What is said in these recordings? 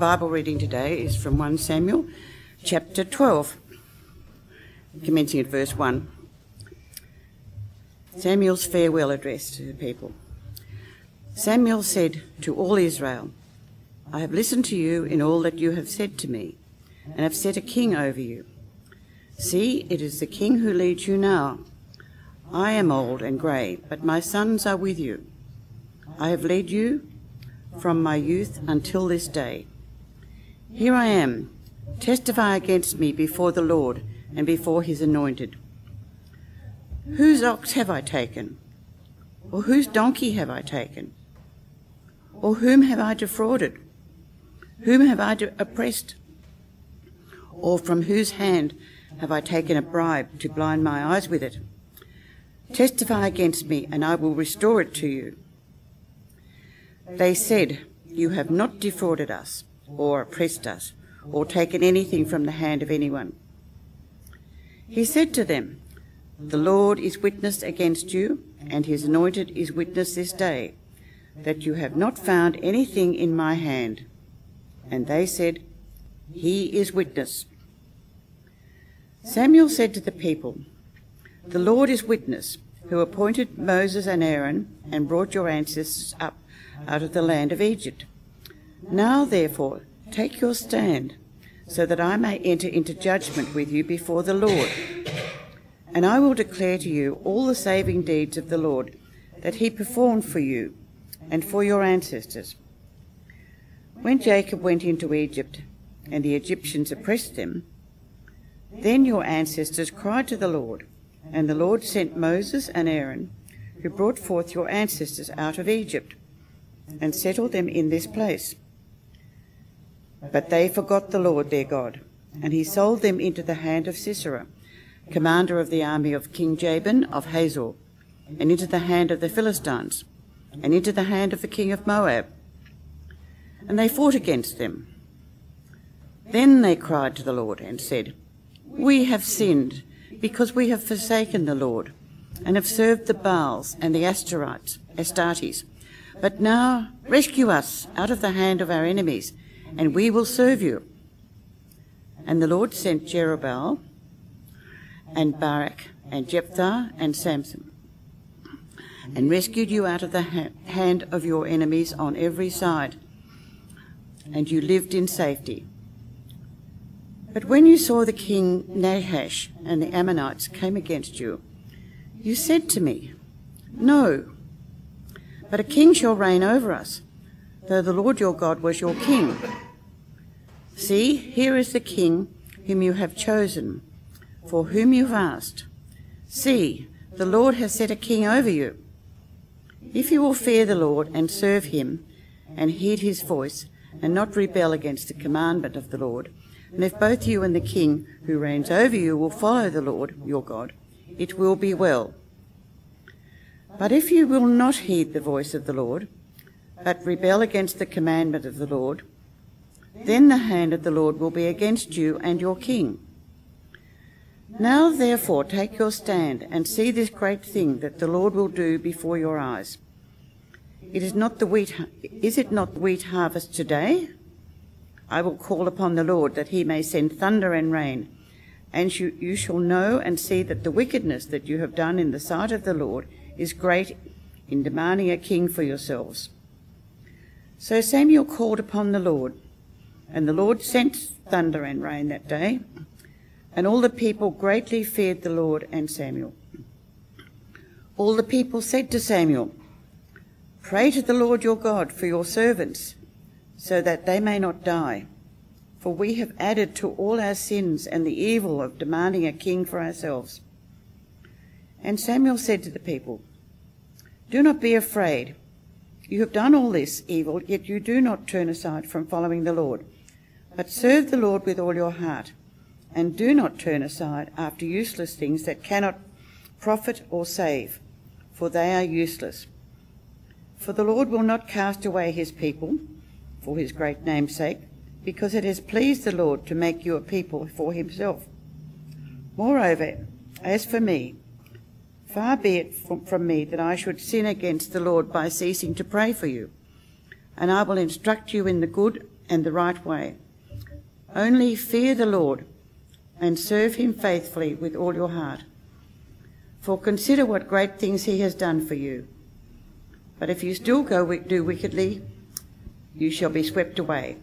Bible reading today is from 1 Samuel chapter 12, commencing at verse 1. Samuel's farewell address to the people. Samuel said to all Israel, I have listened to you in all that you have said to me, and have set a king over you. See, it is the king who leads you now. I am old and grey, but my sons are with you. I have led you from my youth until this day. Here I am. Testify against me before the Lord and before his anointed. Whose ox have I taken? Or whose donkey have I taken? Or whom have I defrauded? Whom have I oppressed? Or from whose hand have I taken a bribe to blind my eyes with it? Testify against me, and I will restore it to you. They said, You have not defrauded us, or oppressed us, or taken anything from the hand of anyone. He said to them, The Lord is witness against you, and his anointed is witness this day, that you have not found anything in my hand. And they said, He is witness. Samuel said to the people, The Lord is witness, who appointed Moses and Aaron and brought your ancestors up out of the land of Egypt. Now, therefore, take your stand, so that I may enter into judgment with you before the Lord. And I will declare to you all the saving deeds of the Lord that he performed for you and for your ancestors. When Jacob went into Egypt, and the Egyptians oppressed them, then your ancestors cried to the Lord, and the Lord sent Moses and Aaron, who brought forth your ancestors out of Egypt and settled them in this place. But they forgot the Lord their God, and he sold them into the hand of Sisera, commander of the army of King Jabin of Hazor, and into the hand of the Philistines, and into the hand of the king of Moab. And they fought against them. Then they cried to the Lord and said, We have sinned, because we have forsaken the Lord, and have served the Baals and the Ashtaroth, Astartes. But now rescue us out of the hand of our enemies, and we will serve you. And the Lord sent Jerubbaal and Barak and Jephthah and Samson, and rescued you out of the ha- hand of your enemies on every side, and you lived in safety. But when you saw the king Nahash and the Ammonites came against you, you said to me, No, but a king shall reign over us, though the Lord your God was your king. See, here is the king whom you have chosen, for whom you've asked. See, the Lord has set a king over you. If you will fear the Lord and serve him, and heed his voice, and not rebel against the commandment of the Lord, and if both you and the king who reigns over you will follow the Lord your God, it will be well. But if you will not heed the voice of the Lord, but rebel against the commandment of the Lord, then the hand of the Lord will be against you and your king. Now therefore take your stand and see this great thing that the Lord will do before your eyes. It is not the wheat is it not wheat harvest today? I will call upon the Lord that he may send thunder and rain, and you, you shall know and see that the wickedness that you have done in the sight of the Lord is great in demanding a king for yourselves. So Samuel called upon the Lord, and the Lord sent thunder and rain that day, and all the people greatly feared the Lord and Samuel. All the people said to Samuel, Pray to the Lord your God for your servants, so that they may not die. For we have added to all our sins and the evil of demanding a king for ourselves. And Samuel said to the people, do not be afraid. You have done all this evil, yet you do not turn aside from following the Lord. But serve the Lord with all your heart, and do not turn aside after useless things that cannot profit or save, for they are useless. For the Lord will not cast away his people for his great name's sake, because it has pleased the Lord to make you a people for himself. Moreover, as for me, Far be it from me that I should sin against the Lord by ceasing to pray for you. And I will instruct you in the good and the right way. Only fear the Lord and serve him faithfully with all your heart. For consider what great things he has done for you. But if you still go do wickedly, you shall be swept away,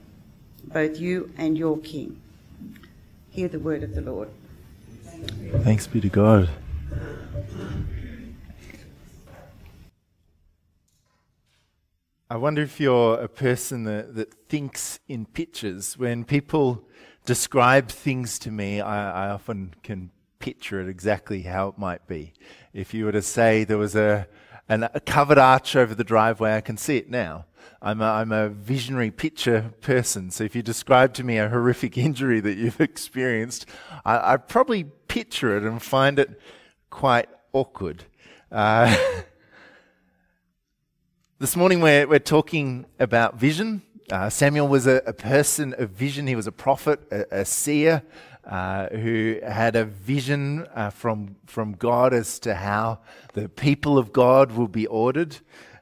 both you and your king. Hear the word of the Lord. Thanks be to God. I wonder if you're a person that, that thinks in pictures. When people describe things to me, I, I often can picture it exactly how it might be. If you were to say there was a, an, a covered arch over the driveway, I can see it now. I'm a, I'm a visionary picture person. So if you describe to me a horrific injury that you've experienced, I, I probably picture it and find it quite awkward. Uh, This morning we're, we're talking about vision. Uh, Samuel was a, a, person of vision. He was a prophet, a, a seer, uh, who had a vision uh, from, from God as to how the people of God will be ordered.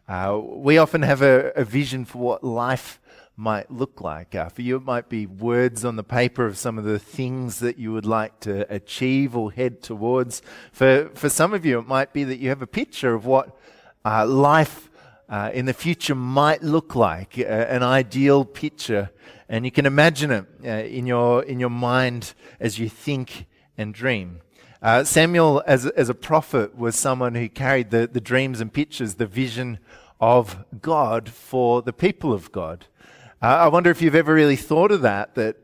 Uh, we often have a, a, vision for what life might look like. Uh, for you, it might be words on the paper of some of the things that you would like to achieve or head towards. For, for some of you, it might be that you have a picture of what uh, life uh, in the future might look like, uh, an ideal picture. And you can imagine it uh, in, your, in your mind as you think and dream. Uh, Samuel, as, as a prophet, was someone who carried the, the dreams and pictures, the vision of God for the people of God. Uh, I wonder if you've ever really thought of that, that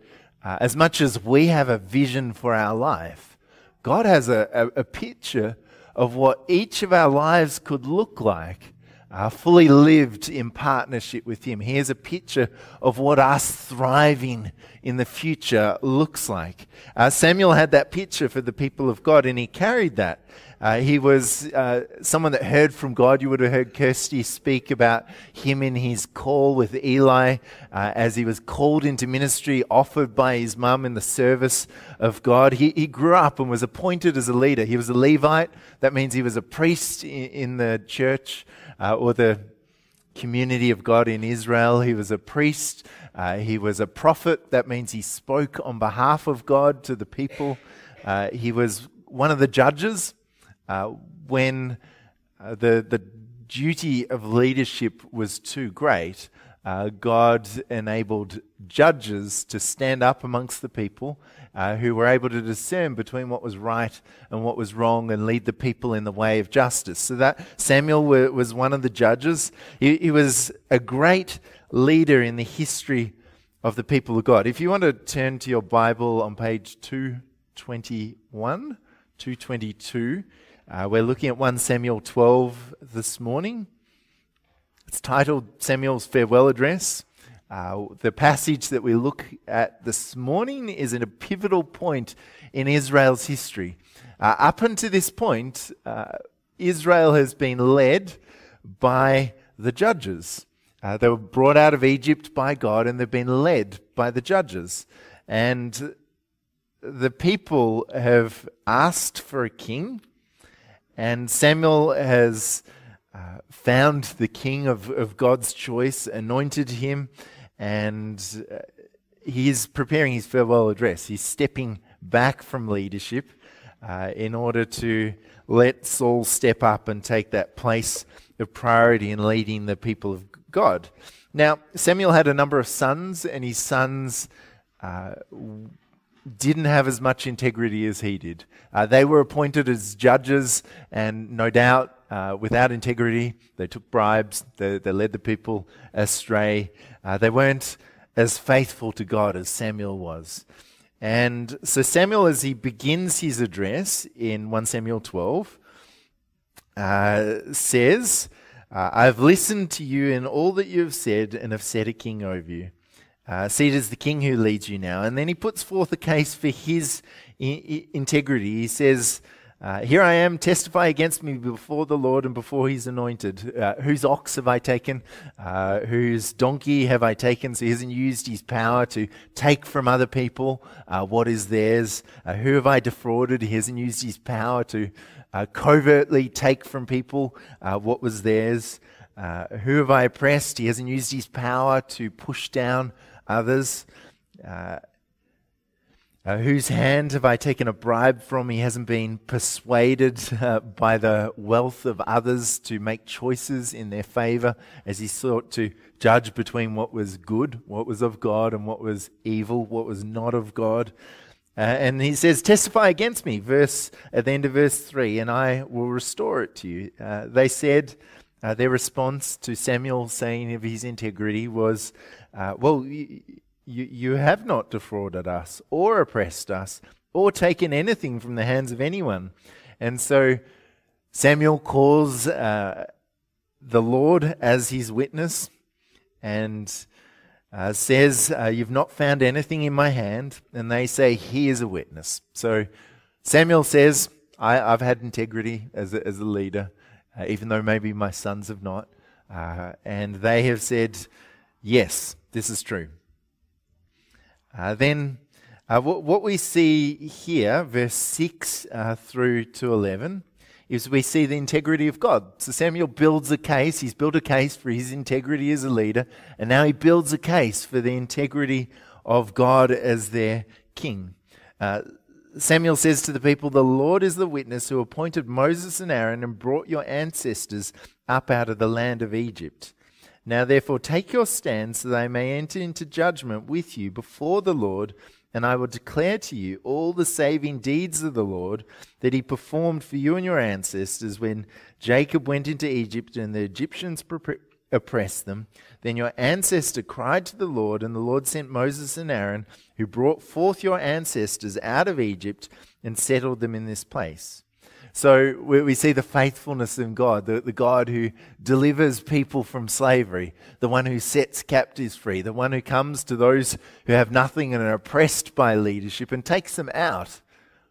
uh, as much as we have a vision for our life, God has a, a, a picture of what each of our lives could look like uh, fully lived in partnership with Him. Here's a picture of what us thriving in the future looks like. Uh, Samuel had that picture for the people of God, and he carried that. Uh, he was uh, someone that heard from God. You would have heard Kirsty speak about him in his call with Eli uh, as he was called into ministry, offered by his mum in the service of God. He, he grew up and was appointed as a leader. He was a Levite. That means he was a priest in, in the church uh, or the community of God in Israel. He was a priest. Uh, he was a prophet. That means he spoke on behalf of God to the people. Uh, he was one of the judges uh, when uh, the, the duty of leadership was too great. Uh, God enabled judges to stand up amongst the people uh, who were able to discern between what was right and what was wrong and lead the people in the way of justice. So that Samuel was one of the judges. He, he was a great leader in the history of the people of God. If you want to turn to your Bible on page 221, 222, uh, we're looking at 1 Samuel 12 this morning. It's titled Samuel's Farewell Address. Uh, the passage that we look at this morning is at a pivotal point in Israel's history. Uh, up until this point, uh, Israel has been led by the judges. Uh, they were brought out of Egypt by God and they've been led by the judges. And the people have asked for a king, and Samuel has uh, found the king of, of God's choice, anointed him, and uh, he's preparing his farewell address. He's stepping back from leadership uh, in order to let Saul step up and take that place of priority in leading the people of God. Now, Samuel had a number of sons, and his sons uh, didn't have as much integrity as he did. Uh, they were appointed as judges, and no doubt, uh, without integrity, they took bribes, they, they led the people astray. Uh, they weren't as faithful to God as Samuel was. And so, Samuel, as he begins his address in 1 Samuel 12, uh, says, uh, I've listened to you in all that you have said and have set a king over you. Uh, see it as the king who leads you now. And then he puts forth a case for his I- I- integrity. He says, uh, Here I am, testify against me before the Lord and before his anointed. Uh, whose ox have I taken? Uh, whose donkey have I taken? So he hasn't used his power to take from other people uh, what is theirs. Uh, who have I defrauded? He hasn't used his power to covertly take from people what was theirs. who have I oppressed? He hasn't used his power to push down others. Uh, uh, whose hand have I taken a bribe from? He hasn't been persuaded uh, by the wealth of others to make choices in their favor as he sought to judge between what was good, what was of God, and what was evil, what was not of God. Uh, and he says, Testify against me, verse at the end of verse 3, and I will restore it to you. Uh, they said, uh, their response to Samuel saying of his integrity was, uh, Well, you, you have not defrauded us or oppressed us or taken anything from the hands of anyone. And so Samuel calls uh, the Lord as his witness and uh, says, uh, You've not found anything in my hand. And they say, He is a witness. So Samuel says, I, have had integrity as a, as a leader, uh, even though maybe my sons have not. Uh, and they have said, Yes, this is true. Uh, then, uh, what, what, we see here, verse 6 uh, through to 11, is we see the integrity of God. So Samuel builds a case. He's built a case for his integrity as a leader, and now he builds a case for the integrity of God as their king. Uh, Samuel says to the people, The Lord is the witness who appointed Moses and Aaron and brought your ancestors up out of the land of Egypt. Now, therefore, take your stand so they may enter into judgment with you before the Lord, and I will declare to you all the saving deeds of the Lord that he performed for you and your ancestors when Jacob went into Egypt and the Egyptians oppressed them. Then your ancestor cried to the Lord, and the Lord sent Moses and Aaron, who brought forth your ancestors out of Egypt and settled them in this place. So we, we see the faithfulness of God, the, the God who delivers people from slavery, the one who sets captives free, the one who comes to those who have nothing and are oppressed by leadership and takes them out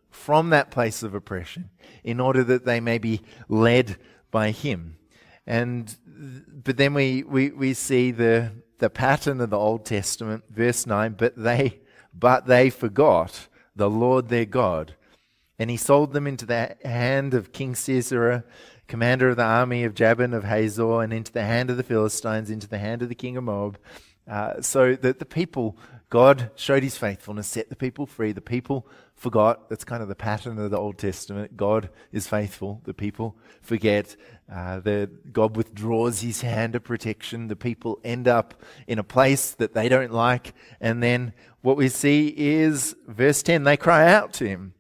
from that place of oppression in order that they may be led by Him. And but then we, we, we see the, the pattern of the Old Testament, verse 9, but they but they forgot the Lord their God and he sold them into the hand of King Sisera, commander of the army of Jabin of Hazor, and into the hand of the Philistines, into the hand of the king of Moab. Uh, so that the people, God showed his faithfulness, set the people free. The people forgot. That's kind of the pattern of the Old Testament. God is faithful. The people forget. Uh, the, God withdraws his hand of protection. The people end up in a place that they don't like. And then what we see is, verse 10, they cry out to him.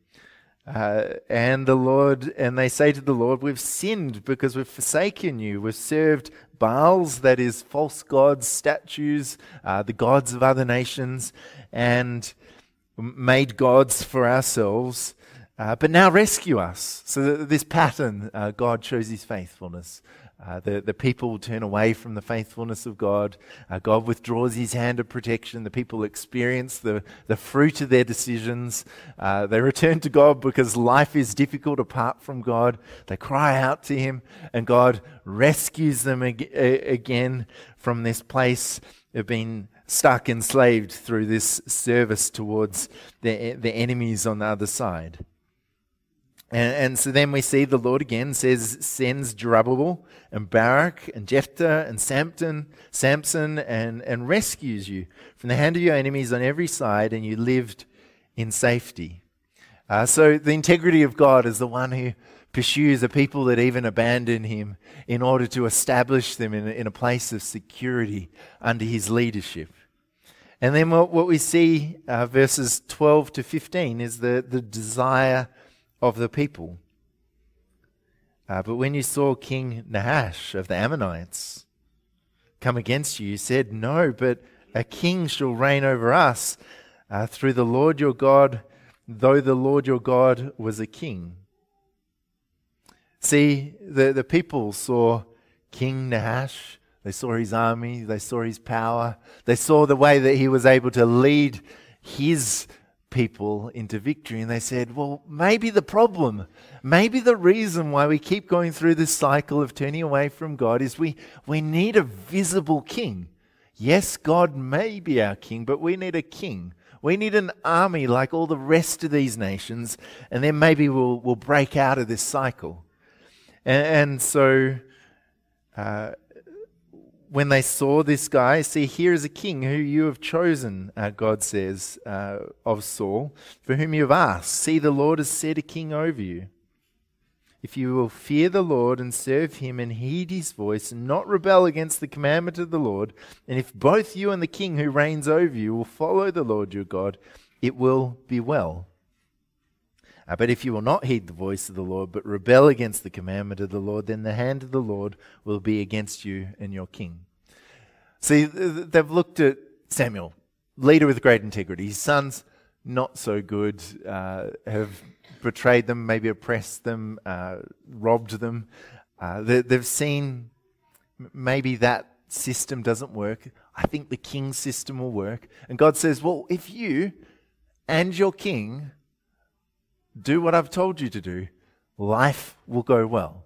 Uh, and the Lord, and they say to the Lord, We've sinned because we've forsaken you. We've served Baals, that is, false gods, statues, uh, the gods of other nations, and made gods for ourselves. Uh, but now rescue us. So, this pattern, uh, God shows his faithfulness. Uh, the, the people turn away from the faithfulness of God. Uh, God withdraws his hand of protection. The people experience the, the fruit of their decisions. Uh, they return to God because life is difficult apart from God. They cry out to him, and God rescues them ag- again from this place of being stuck, enslaved through this service towards the, the enemies on the other side. And, and, so then we see the Lord again says sends Jerubbaal and Barak and Jephthah and Samson, Samson and, and rescues you from the hand of your enemies on every side, and you lived in safety. Uh, so the integrity of God is the one who pursues a people that even abandon him in order to establish them in, in a place of security under his leadership. And then what, what we see, uh, verses 12 to 15, is the, the desire of the people. Uh, but when you saw King Nahash of the Ammonites come against you, you said, No, but a king shall reign over us uh, through the Lord your God, though the Lord your God was a king. See, the, the people saw King Nahash. They saw his army. They saw his power. They saw the way that he was able to lead his people into victory. And they said, well, maybe the problem, maybe the reason why we keep going through this cycle of turning away from God is we, we need a visible king. Yes, God may be our king, but we need a king. We need an army like all the rest of these nations, and then maybe we'll, we'll break out of this cycle. And, and so, uh, when they saw this guy, see, here is a king who you have chosen, uh, God says uh, of Saul, for whom you have asked. See, the Lord has set a king over you. If you will fear the Lord and serve him and heed his voice and not rebel against the commandment of the Lord, and if both you and the king who reigns over you will follow the Lord your God, it will be well. Uh, but if you will not heed the voice of the Lord, but rebel against the commandment of the Lord, then the hand of the Lord will be against you and your king. See, they've looked at Samuel, leader with great integrity. His sons, not so good, uh, have betrayed them, maybe oppressed them, uh, robbed them. Uh, they, they've seen maybe that system doesn't work. I think the king's system will work. And God says, Well, if you and your king do what I've told you to do, life will go well.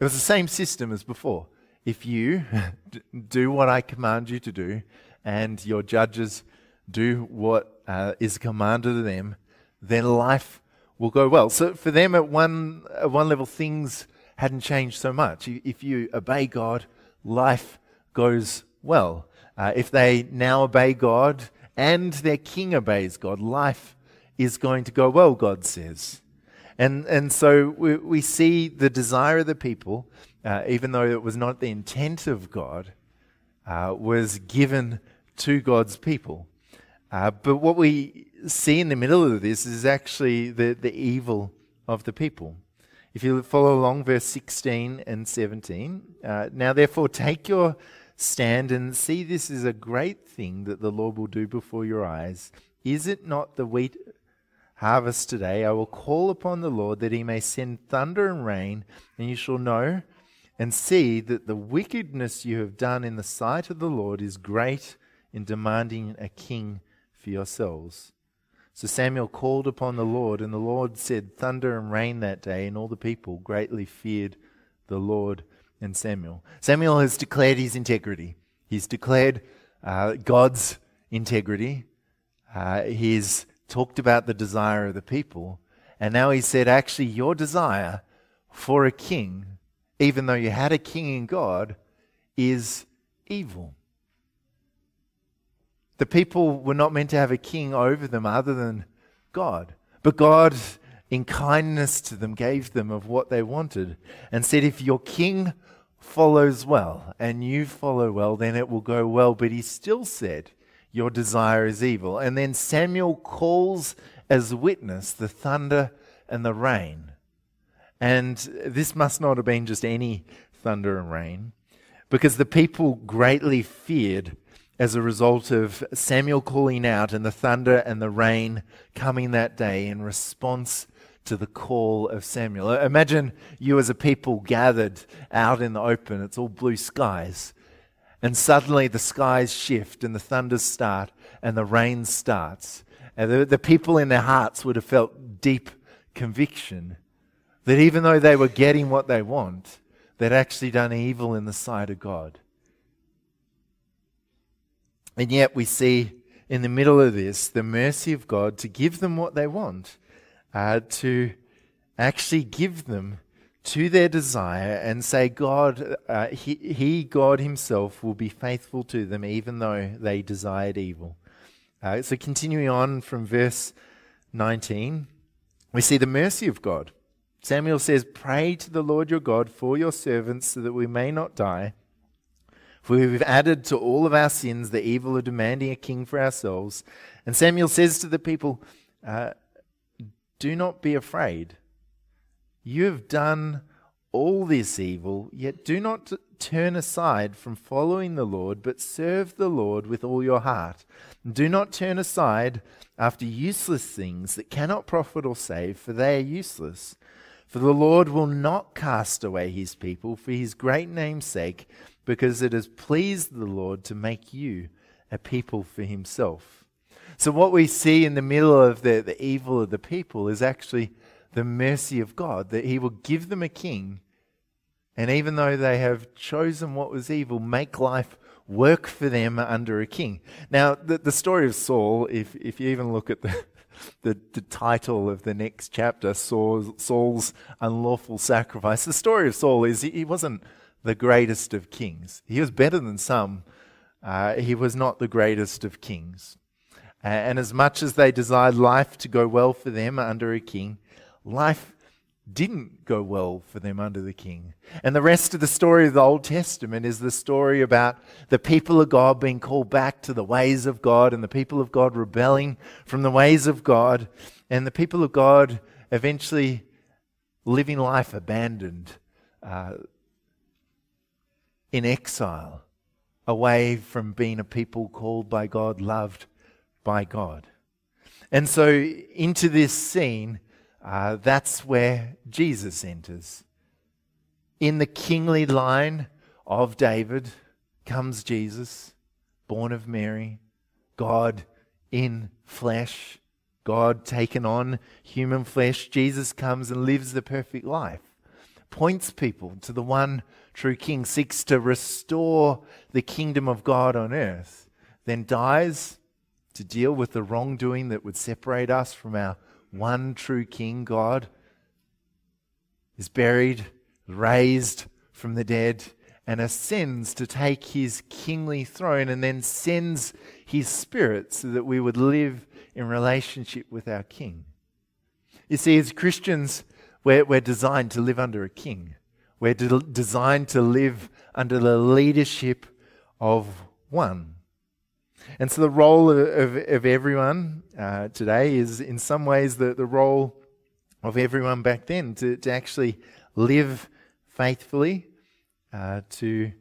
It was the same system as before. If you do what I command you to do, and your judges do what uh, is commanded of them, then life will go well. So for them, at one, at one level, things hadn't changed so much. If you obey God, life goes well. Uh, if they now obey God and their king obeys God, life is going to go well, God says. And, and so we, we see the desire of the people, uh, even though it was not the intent of God, uh, was given to God's people. Uh, but what we see in the middle of this is actually the, the evil of the people. If you follow along verse 16 and 17, uh, now therefore take your stand and see this is a great thing that the Lord will do before your eyes. Is it not the wheat harvest today? I will call upon the Lord that he may send thunder and rain, and you shall know and see that the wickedness you have done in the sight of the Lord is great in demanding a king for yourselves. So Samuel called upon the Lord, and the Lord said thunder and rain that day, and all the people greatly feared the Lord and Samuel. Samuel has declared his integrity. He's declared uh, God's integrity. Uh, he's talked about the desire of the people. And now he said, actually, your desire for a king, even though you had a king in God, is evil. The people were not meant to have a king over them other than God. But God, in kindness to them, gave them of what they wanted and said, If your king follows well and you follow well, then it will go well. But he still said, Your desire is evil. And then Samuel calls as witness the thunder and the rain. And this must not have been just any thunder and rain, because the people greatly feared as a result of Samuel calling out and the thunder and the rain coming that day in response to the call of Samuel. Imagine you as a people gathered out in the open, it's all blue skies, and suddenly the skies shift and the thunders start and the rain starts. And the, the people in their hearts would have felt deep conviction that even though they were getting what they want, they'd actually done evil in the sight of God. And yet we see in the middle of this the mercy of God to give them what they want, uh, to actually give them to their desire and say, God, uh, he, he, God Himself, will be faithful to them even though they desired evil. Uh, so, continuing on from verse 19, we see the mercy of God. Samuel says, Pray to the Lord your God for your servants so that we may not die. For we've added to all of our sins the evil of demanding a king for ourselves. And Samuel says to the people, uh, Do not be afraid. You have done all this evil, yet do not turn aside from following the Lord, but serve the Lord with all your heart. Do not turn aside after useless things that cannot profit or save, for they are useless. For the Lord will not cast away his people for his great name's sake because it has pleased the Lord to make you a people for himself. So, what we see in the middle of the, the evil of the people is actually the mercy of God, that he will give them a king, and even though they have chosen what was evil, make life work for them under a king. Now, the, the story of Saul, if, if you even look at the, the, the title of the next chapter, Saul's, Saul's unlawful sacrifice, the story of Saul is he, he wasn't the greatest of kings. He was better than some. Uh, he was not the greatest of kings. And as much as they desired life to go well for them under a king, life didn't go well for them under the king. And the rest of the story of the Old Testament is the story about the people of God being called back to the ways of God and the people of God rebelling from the ways of God and the people of God eventually living life abandoned uh, in exile, away from being a people called by God, loved by God. And so, into this scene, uh, that's where Jesus enters. In the kingly line of David comes Jesus, born of Mary, God in flesh, God taken on human flesh. Jesus comes and lives the perfect life, points people to the one true King, seeks to restore the kingdom of God on earth, then dies to deal with the wrongdoing that would separate us from our one true King, God, is buried, raised from the dead, and ascends to take his kingly throne, and then sends his spirit so that we would live in relationship with our King. You see, as Christians, we're, we're designed to live under a king. We're de- designed to live under the leadership of one. And so the role of, of, of everyone uh, today is, in some ways, the, the role of everyone back then to, to actually live faithfully, uh, to,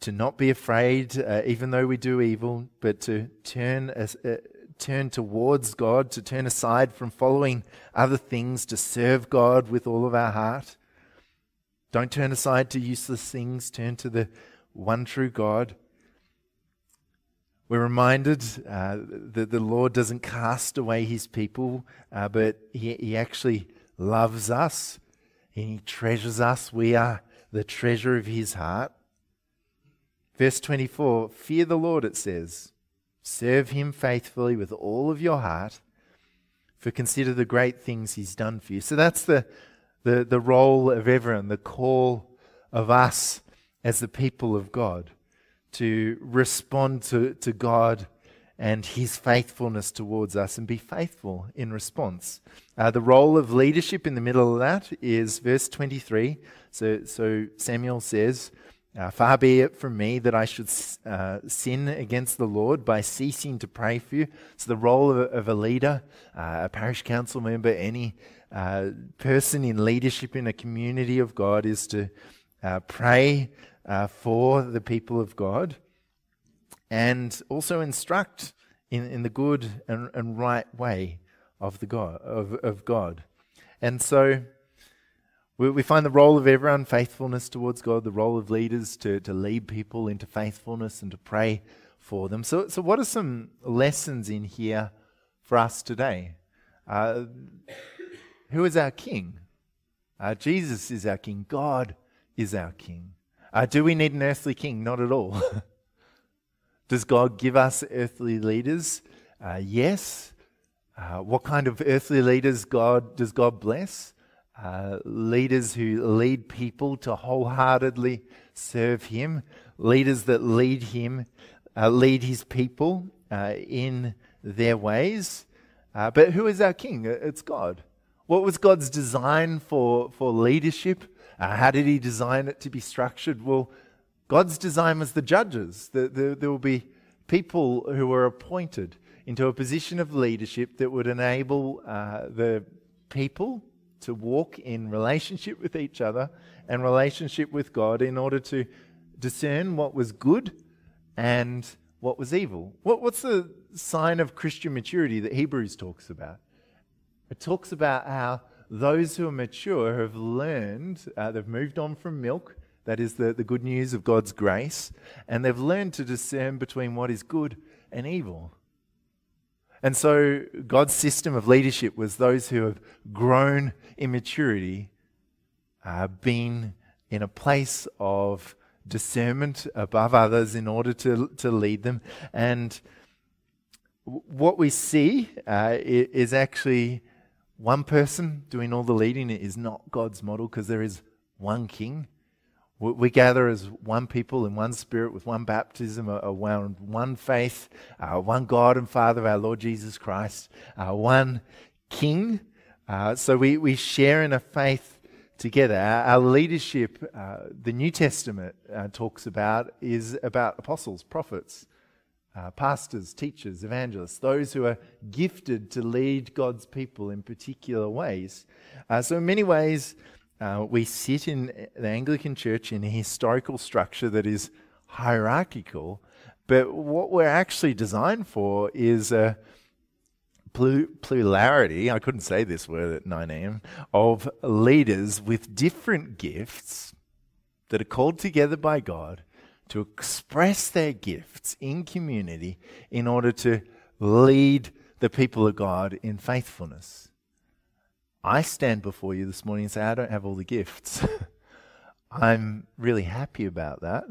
to not be afraid, uh, even though we do evil, but to turn, uh, turn towards God, to turn aside from following other things, to serve God with all of our heart. Don't turn aside to useless things, turn to the one true God. We're reminded uh, that the Lord doesn't cast away his people, uh, but he, he actually loves us and he treasures us. We are the treasure of his heart. Verse 24 Fear the Lord, it says. Serve him faithfully with all of your heart, for consider the great things he's done for you. So that's the, the, the role of everyone, the call of us as the people of God to respond to, to God and his faithfulness towards us and be faithful in response. Uh, the role of leadership in the middle of that is verse 23. So, so Samuel says, uh, Far be it from me that I should uh, sin against the Lord by ceasing to pray for you. So, the role of a, of a leader, uh, a parish council member, any uh, person in leadership in a community of God is to uh, pray uh, for the people of God and also instruct in, in the good and, and right way of, the God, of, of God. And so we, we find the role of everyone faithfulness towards God, the role of leaders to, to lead people into faithfulness and to pray for them. So, so what are some lessons in here for us today? Uh, who is our King? Uh, Jesus is our King. God is our King. Uh, do we need an earthly king? Not at all. Does God give us earthly leaders? Uh, yes. Uh, what kind of earthly leaders God does God bless? Uh, leaders who lead people to wholeheartedly serve Him, leaders that lead Him, uh, lead His people uh, in their ways. But who is our King? It's God. What was God's design for, for leadership? Uh, how did he design it to be structured? Well, God's design was the judges. The, the, there will be people who were appointed into a position of leadership that would enable uh, the people to walk in relationship with each other and relationship with God in order to discern what was good and what was evil. What, what's the sign of Christian maturity that Hebrews talks about? It talks about how those who are mature have learned, uh, they've moved on from milk, that is the, the good news of God's grace, and they've learned to discern between what is good and evil. And so God's system of leadership was those who have grown in maturity, uh, been in a place of discernment above others in order to, to lead them. And what we see uh, is actually one person doing all the leading is not God's model because there is one king. We, gather as one people in one spirit with one baptism, around one faith, uh, one God and Father, our Lord Jesus Christ, uh, one King. Uh, so we, we share in a faith together. Our, our leadership, uh, the New Testament uh, talks about, is about apostles, prophets, uh, pastors, teachers, evangelists, those who are gifted to lead God's people in particular ways. Uh, so, in many ways, uh, we sit in the Anglican Church in a historical structure that is hierarchical, but what we're actually designed for is a plurality, I couldn't say this word at 9 a.m., of leaders with different gifts that are called together by God to express their gifts in community in order to lead the people of God in faithfulness. I stand before you this morning and say, I don't have all the gifts. I'm really happy about that.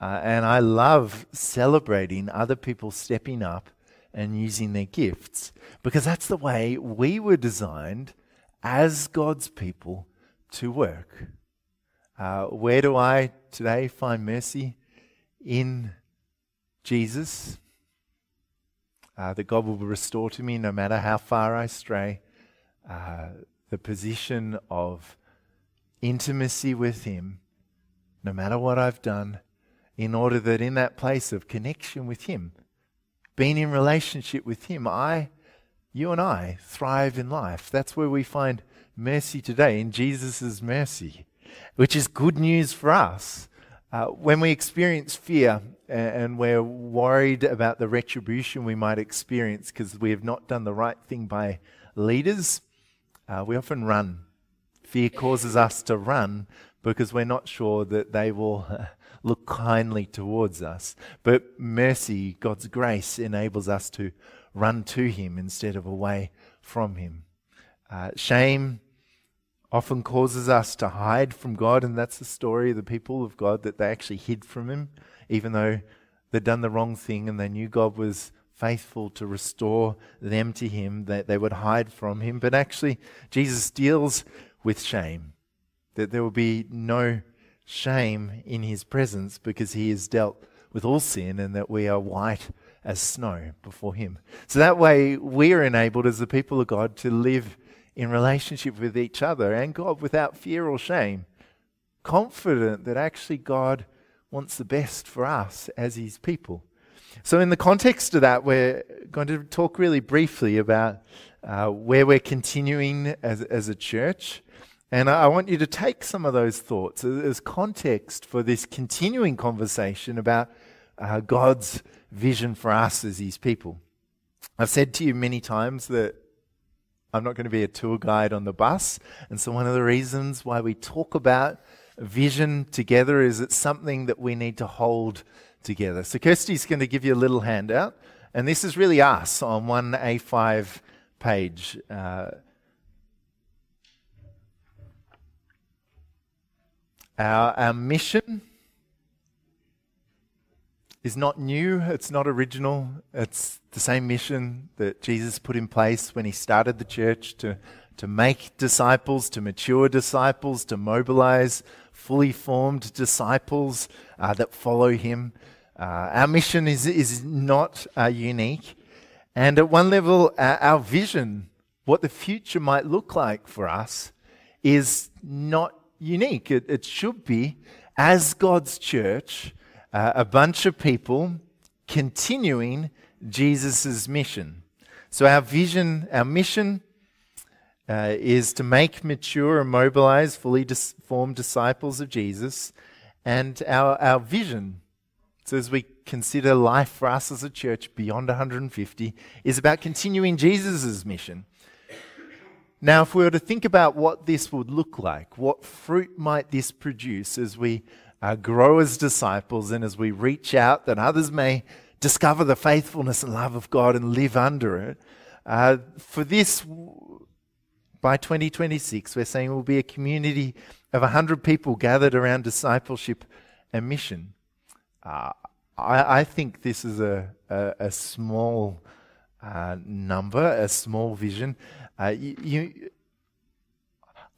Uh, and I love celebrating other people stepping up and using their gifts because that's the way we were designed as God's people to work. Uh, where do I today find mercy? In Jesus. Uh, that God will restore to me no matter how far I stray. Uh, the position of intimacy with Him, no matter what I've done, in order that in that place of connection with Him, being in relationship with Him, I, you and I, thrive in life. That's where we find mercy today, in Jesus' mercy which is good news for us. Uh, when we experience fear and we're worried about the retribution we might experience because we have not done the right thing by leaders, uh, we often run. Fear causes us to run because we're not sure that they will look kindly towards us. But mercy, God's grace, enables us to run to Him instead of away from Him. Uh, shame often causes us to hide from God, and that's the story of the people of God that they actually hid from Him, even though they'd done the wrong thing and they knew God was faithful to restore them to Him, that they would hide from Him. But actually, Jesus deals with shame, that there will be no shame in His presence because He has dealt with all sin and that we are white as snow before Him. So that way, we are enabled as the people of God to live in relationship with each other and God without fear or shame, confident that actually God wants the best for us as His people. So, in the context of that, we're going to talk really briefly about uh, where we're continuing as, as a church. And I want you to take some of those thoughts as context for this continuing conversation about uh, God's vision for us as His people. I've said to you many times that I'm not going to be a tour guide on the bus. And so, one of the reasons why we talk about vision together is it's something that we need to hold together. So, Kirsty's going to give you a little handout. And this is really us on one A5 page. Uh, our, our mission is not new, it's not original. It's the same mission that Jesus put in place when he started the church to, to make disciples, to mature disciples, to mobilize fully formed disciples uh, that follow him. Uh, our mission is, is not uh, unique. And at one level, our vision, what the future might look like for us, is not unique. It, it should be, as God's church, uh, a bunch of people continuing Jesus' mission. So, our vision, our mission uh, is to make mature and mobilize fully dis- formed disciples of Jesus. And our, our vision, so as we consider life for us as a church beyond 150, is about continuing Jesus' mission. Now, if we were to think about what this would look like, what fruit might this produce as we uh, grow as disciples and as we reach out that others may discover the faithfulness and love of God and live under it. Uh, for this, by 2026, we're saying we'll be a community of 100 people gathered around discipleship and mission. Uh, I, I, think this is a, a, a small uh, number, a small vision. Uh, you, you,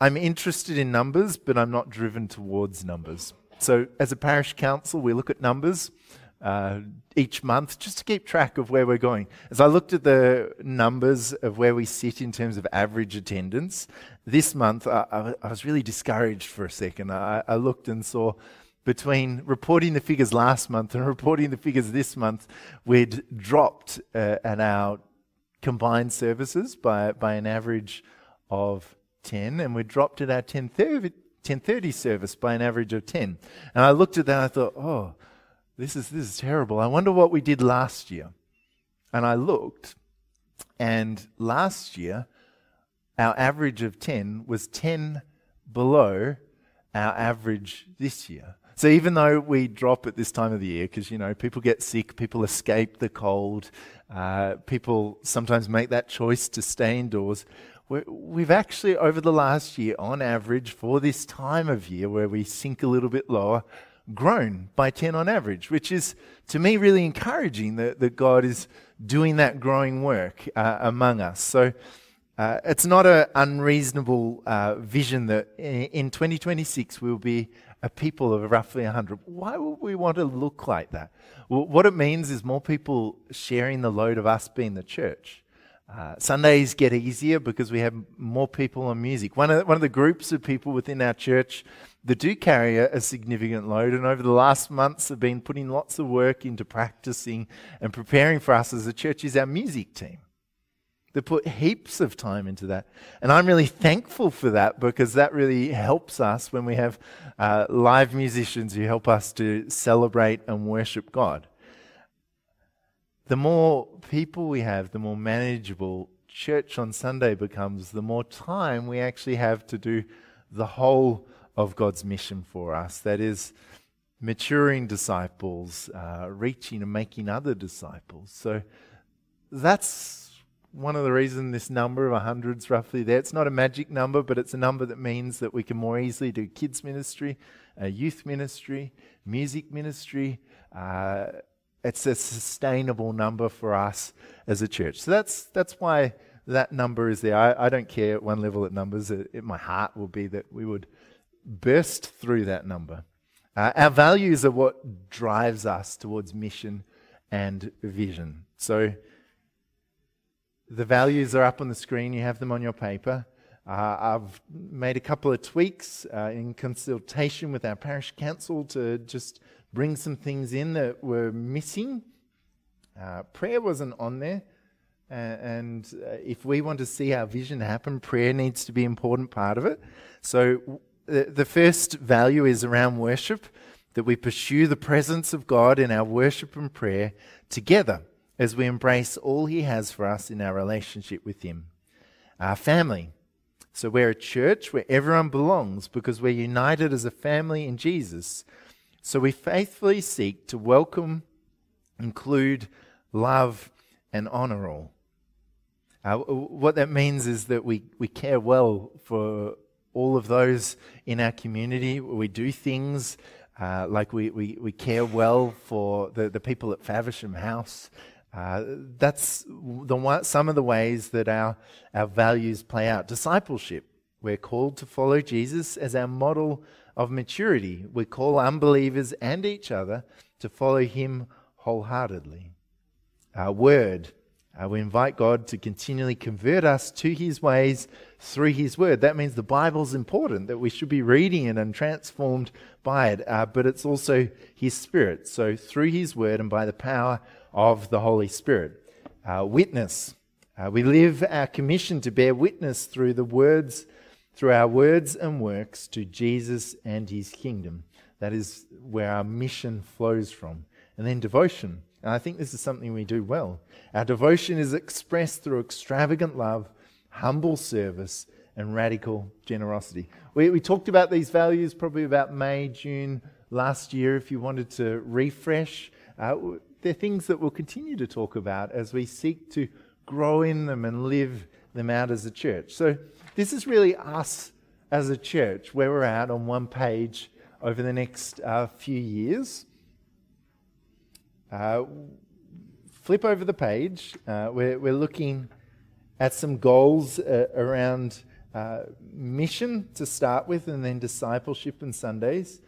I'm interested in numbers, but I'm not driven towards numbers. So, as a parish council, we look at numbers uh, each month just to keep track of where we're going. As I looked at the numbers of where we sit in terms of average attendance, this month I, I, was really discouraged for a second. I, I looked and saw between reporting the figures last month and reporting the figures this month, we'd dropped uh, at our combined services by, by an average of 10, and we'd dropped at our 1030, 1030 service by an average of 10. And I looked at that and I thought, oh, this is, this is terrible. I wonder what we did last year. And I looked, and last year, our average of 10 was 10 below our average this year. So even though we drop at this time of the year, because you know people get sick, people escape the cold, uh, people sometimes make that choice to stay indoors. We've actually, over the last year, on average, for this time of year where we sink a little bit lower, grown by 10 on average, which is to me really encouraging that, that God is doing that growing work uh, among us. So uh, it's not an unreasonable uh, vision that in 2026 we'll be a people of roughly 100. Why would we want to look like that? Well, what it means is more people sharing the load of us being the church. Uh, Sundays get easier because we have more people on music. One of, one of the groups of people within our church that do carry a, a, significant load, and over the last months have been putting lots of work into practicing and preparing for us as a church is our music team. They put heaps of time into that. And I'm really thankful for that because that really helps us when we have uh, live musicians who help us to celebrate and worship God the more people we have, the more manageable church on Sunday becomes, the more time we actually have to do the whole of God's mission for us. That is, maturing disciples, uh, reaching and making other disciples. So that's one of the reasons this number of 100 is roughly there. It's not a magic number, but it's a number that means that we can more easily do kids' ministry, uh, youth ministry, music ministry. Uh, it's a sustainable number for us as a church. So that's, that's why that number is there. I, I don't care at one level at numbers. It, it, my heart will be that we would burst through that number. Uh, our values are what drives us towards mission and vision. So the values are up on the screen. You have them on your paper. Uh, I've made a couple of tweaks uh, in consultation with our parish council to just bring some things in that were missing. Uh, prayer wasn't on there. Uh, and uh, if we want to see our vision happen, prayer needs to be an important part of it. So, the, the first value is around worship that we pursue the presence of God in our worship and prayer together as we embrace all He has for us in our relationship with Him. Our family. So, we're a church where everyone belongs because we're united as a family in Jesus so we faithfully seek to welcome, include, love, and honor all. Uh, what that means is that we, we care well for all of those in our community. We do things uh, like we, we, we care well for the, the people at Faversham House. Uh, that's the one, some of the ways that our, our values play out. Discipleship. We're called to follow Jesus as our model of maturity, we call unbelievers and each other to follow Him wholeheartedly. Our word, uh, we invite God to continually convert us to His ways through His word. That means the Bible's important, that we should be reading it and transformed by it, uh, but it's also His Spirit. So, through His word and by the power of the Holy Spirit. Uh, witness. We live our commission to bear witness through the words through our words and works to Jesus and his kingdom. That is where our mission flows from. And then devotion. And I think this is something we do well. Our devotion is expressed through extravagant love, humble service, and radical generosity. We, we talked about these values probably about May, June last year. If you wanted to refresh, uh, they're things that we'll continue to talk about as we seek to grow in them and live them out as a church. So this is really us as a church, where we're at on one page over the next uh, few years. Uh, flip over the page. Uh, we're, we're looking at some goals uh, around uh, mission to start with, and then discipleship and Sundays.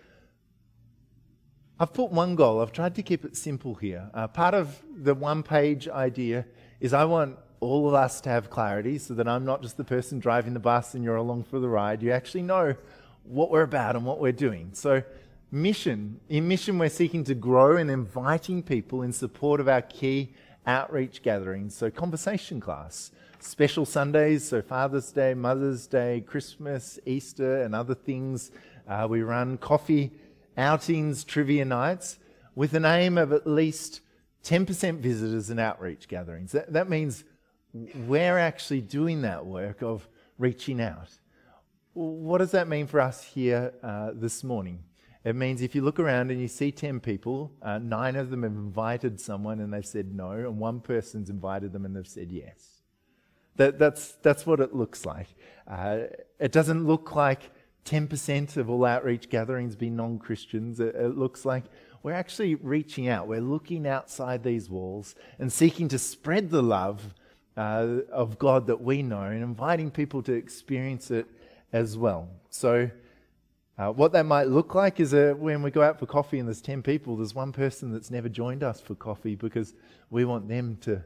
I've put one goal. I've tried to keep it simple here. Uh, part of the one page idea is I want all of us to have clarity so that I'm not just the person driving the bus and you're along for the ride. You actually know what we're about and what we're doing. So, mission. In mission, we're seeking to grow and inviting people in support of our key outreach gatherings. So, conversation class, special Sundays, so Father's Day, Mother's Day, Christmas, Easter, and other things. Uh, we run coffee outings, trivia nights, with an aim of at least 10% visitors and outreach gatherings. That, that means we're actually doing that work of reaching out. What does that mean for us here uh, this morning? It means if you look around and you see 10 people, uh, nine of them have invited someone and they've said no, and one person's invited them and they've said yes. That, that's, that's what it looks like. Uh, it doesn't look like 10% of all outreach gatherings be non Christians. It, it looks like we're actually reaching out. We're looking outside these walls and seeking to spread the love uh, of God that we know and inviting people to experience it as well. So, uh, what that might look like is uh, when we go out for coffee and there's 10 people, there's one person that's never joined us for coffee because we want them to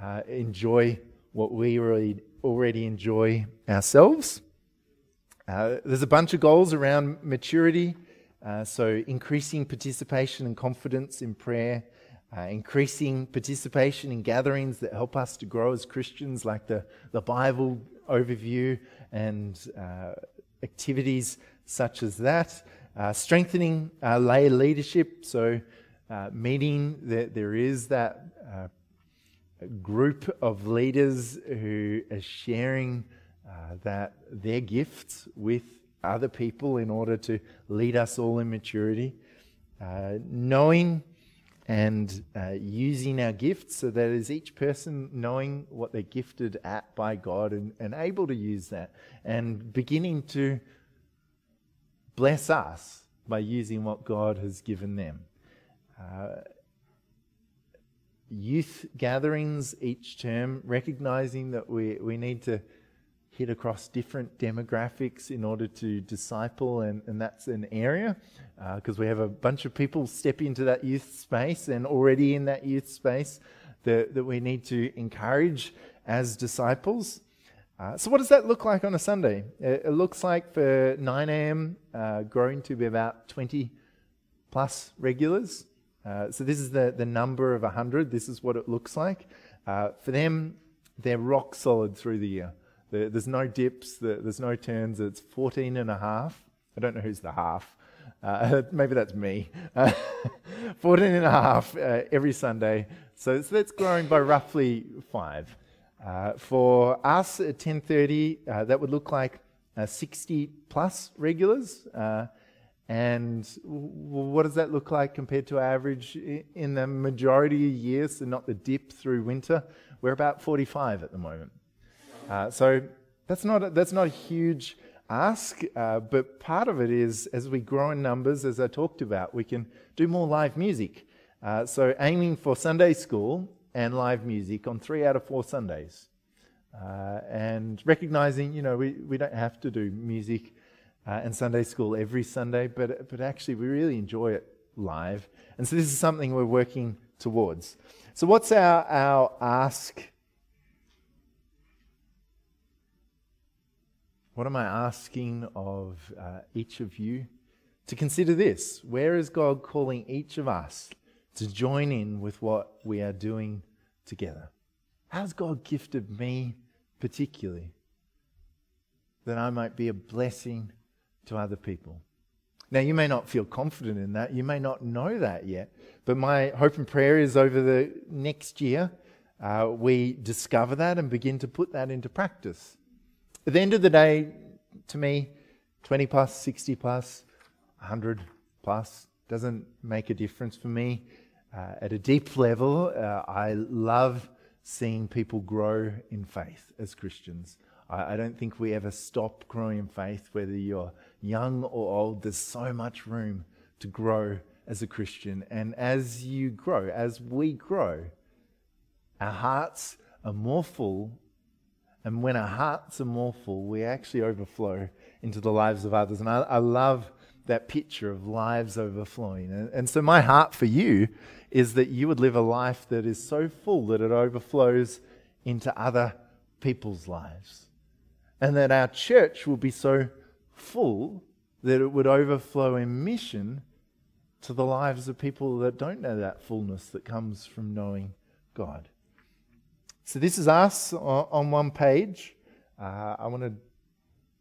uh, enjoy what we already, already enjoy ourselves. Uh, there's a bunch of goals around maturity. Uh, so, increasing participation and confidence in prayer, uh, increasing participation in gatherings that help us to grow as Christians, like the, the Bible overview and uh, activities such as that. Uh, strengthening lay leadership, so meaning that there is that group of leaders who are sharing uh, that their gifts with other people in order to lead us all in maturity. Uh, knowing and uh, using our gifts so that is each person knowing what they're gifted at by God and, and able to use that and beginning to bless us by using what God has given them. Uh, youth gatherings each term, recognizing that we, we need to hit across different demographics in order to disciple, and, and that's an area because uh, we have a bunch of people step into that youth space and already in that youth space that, that we need to encourage as disciples. Uh, so, what does that look like on a Sunday? It, it looks like for 9 a.m., uh, growing to be about 20 plus regulars. Uh, so, this is the, the number of 100. This is what it looks like. Uh, for them, they're rock solid through the year. There's no dips, there's no turns. It's 14 and a half. I don't know who's the half. Uh, maybe that's me. Uh, 14 and a half uh, every Sunday. So, so that's growing by roughly five. Uh, for us at 10.30, uh, that would look like uh, 60 plus regulars. and what does that look like compared to average in the majority of years, so not the dip through winter? We're about 45 at the moment. Uh, so that's not a, that's not a huge ask, uh, but part of it is as we grow in numbers, as I talked about, we can do more live music. Uh, so aiming for Sunday school and live music on three out of four Sundays. Uh, and recognizing, you know, we, we don't have to do music uh, and Sunday school every Sunday, but, but actually we really enjoy it live. And so this is something we're working towards. So, what's our, our ask What am I asking of uh, each of you? To consider this where is God calling each of us to join in with what we are doing together? How's God gifted me particularly that I might be a blessing to other people? Now, you may not feel confident in that. You may not know that yet. But my hope and prayer is over the next year, uh, we discover that and begin to put that into practice. At the end of the day, to me, 20 plus, 60 plus, 100 plus doesn't make a difference for me. Uh, at a deep level, uh, I love seeing people grow in faith as Christians. I, I, don't think we ever stop growing in faith, whether you're young or old. There's so much room to grow as a Christian. And as you grow, as we grow, our hearts are more full And when our hearts are more full, we actually overflow into the lives of others. And I, I love that picture of lives overflowing. And, and so, my heart for you is that you would live a life that is so full that it overflows into other people's lives. And that our church will be so full that it would overflow in mission to the lives of people that don't know that fullness that comes from knowing God. So, this is us on one page. Uh, I wanted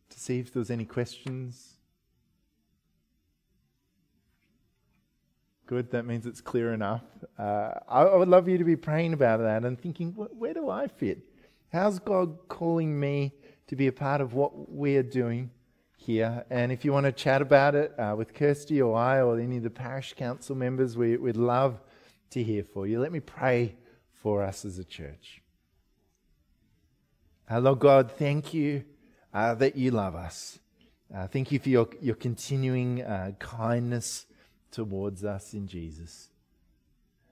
to see if there was any questions. Good, that means it's clear enough. Uh, I, would love you to be praying about that and thinking, where do I fit? How's God calling me to be a part of what we're doing here? And if you want to chat about it uh, with Kirsty or I or any of the parish council members, we, we'd love to hear for you. Let me pray for us as a church. Uh, Lord God, thank you uh, that you love us. Uh, thank you for your, your continuing uh, kindness towards us in Jesus.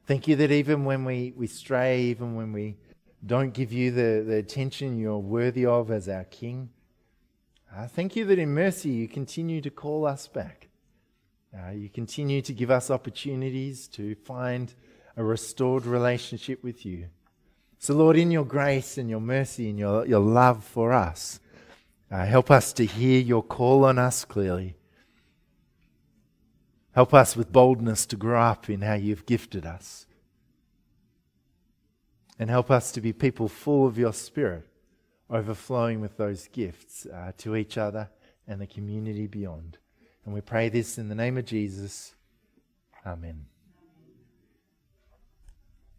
Thank you that even when we, we stray, even when we don't give you the, the attention you're worthy of as our King, uh, thank you that in mercy you continue to call us back. Uh, you continue to give us opportunities to find a restored relationship with you. So, Lord, in your grace and your mercy and your, your love for us, uh, help us to hear your call on us clearly. Help us with boldness to grow up in how you've gifted us. And help us to be people full of your spirit, overflowing with those gifts uh, to each other and the community beyond. And we pray this in the name of Jesus. Amen.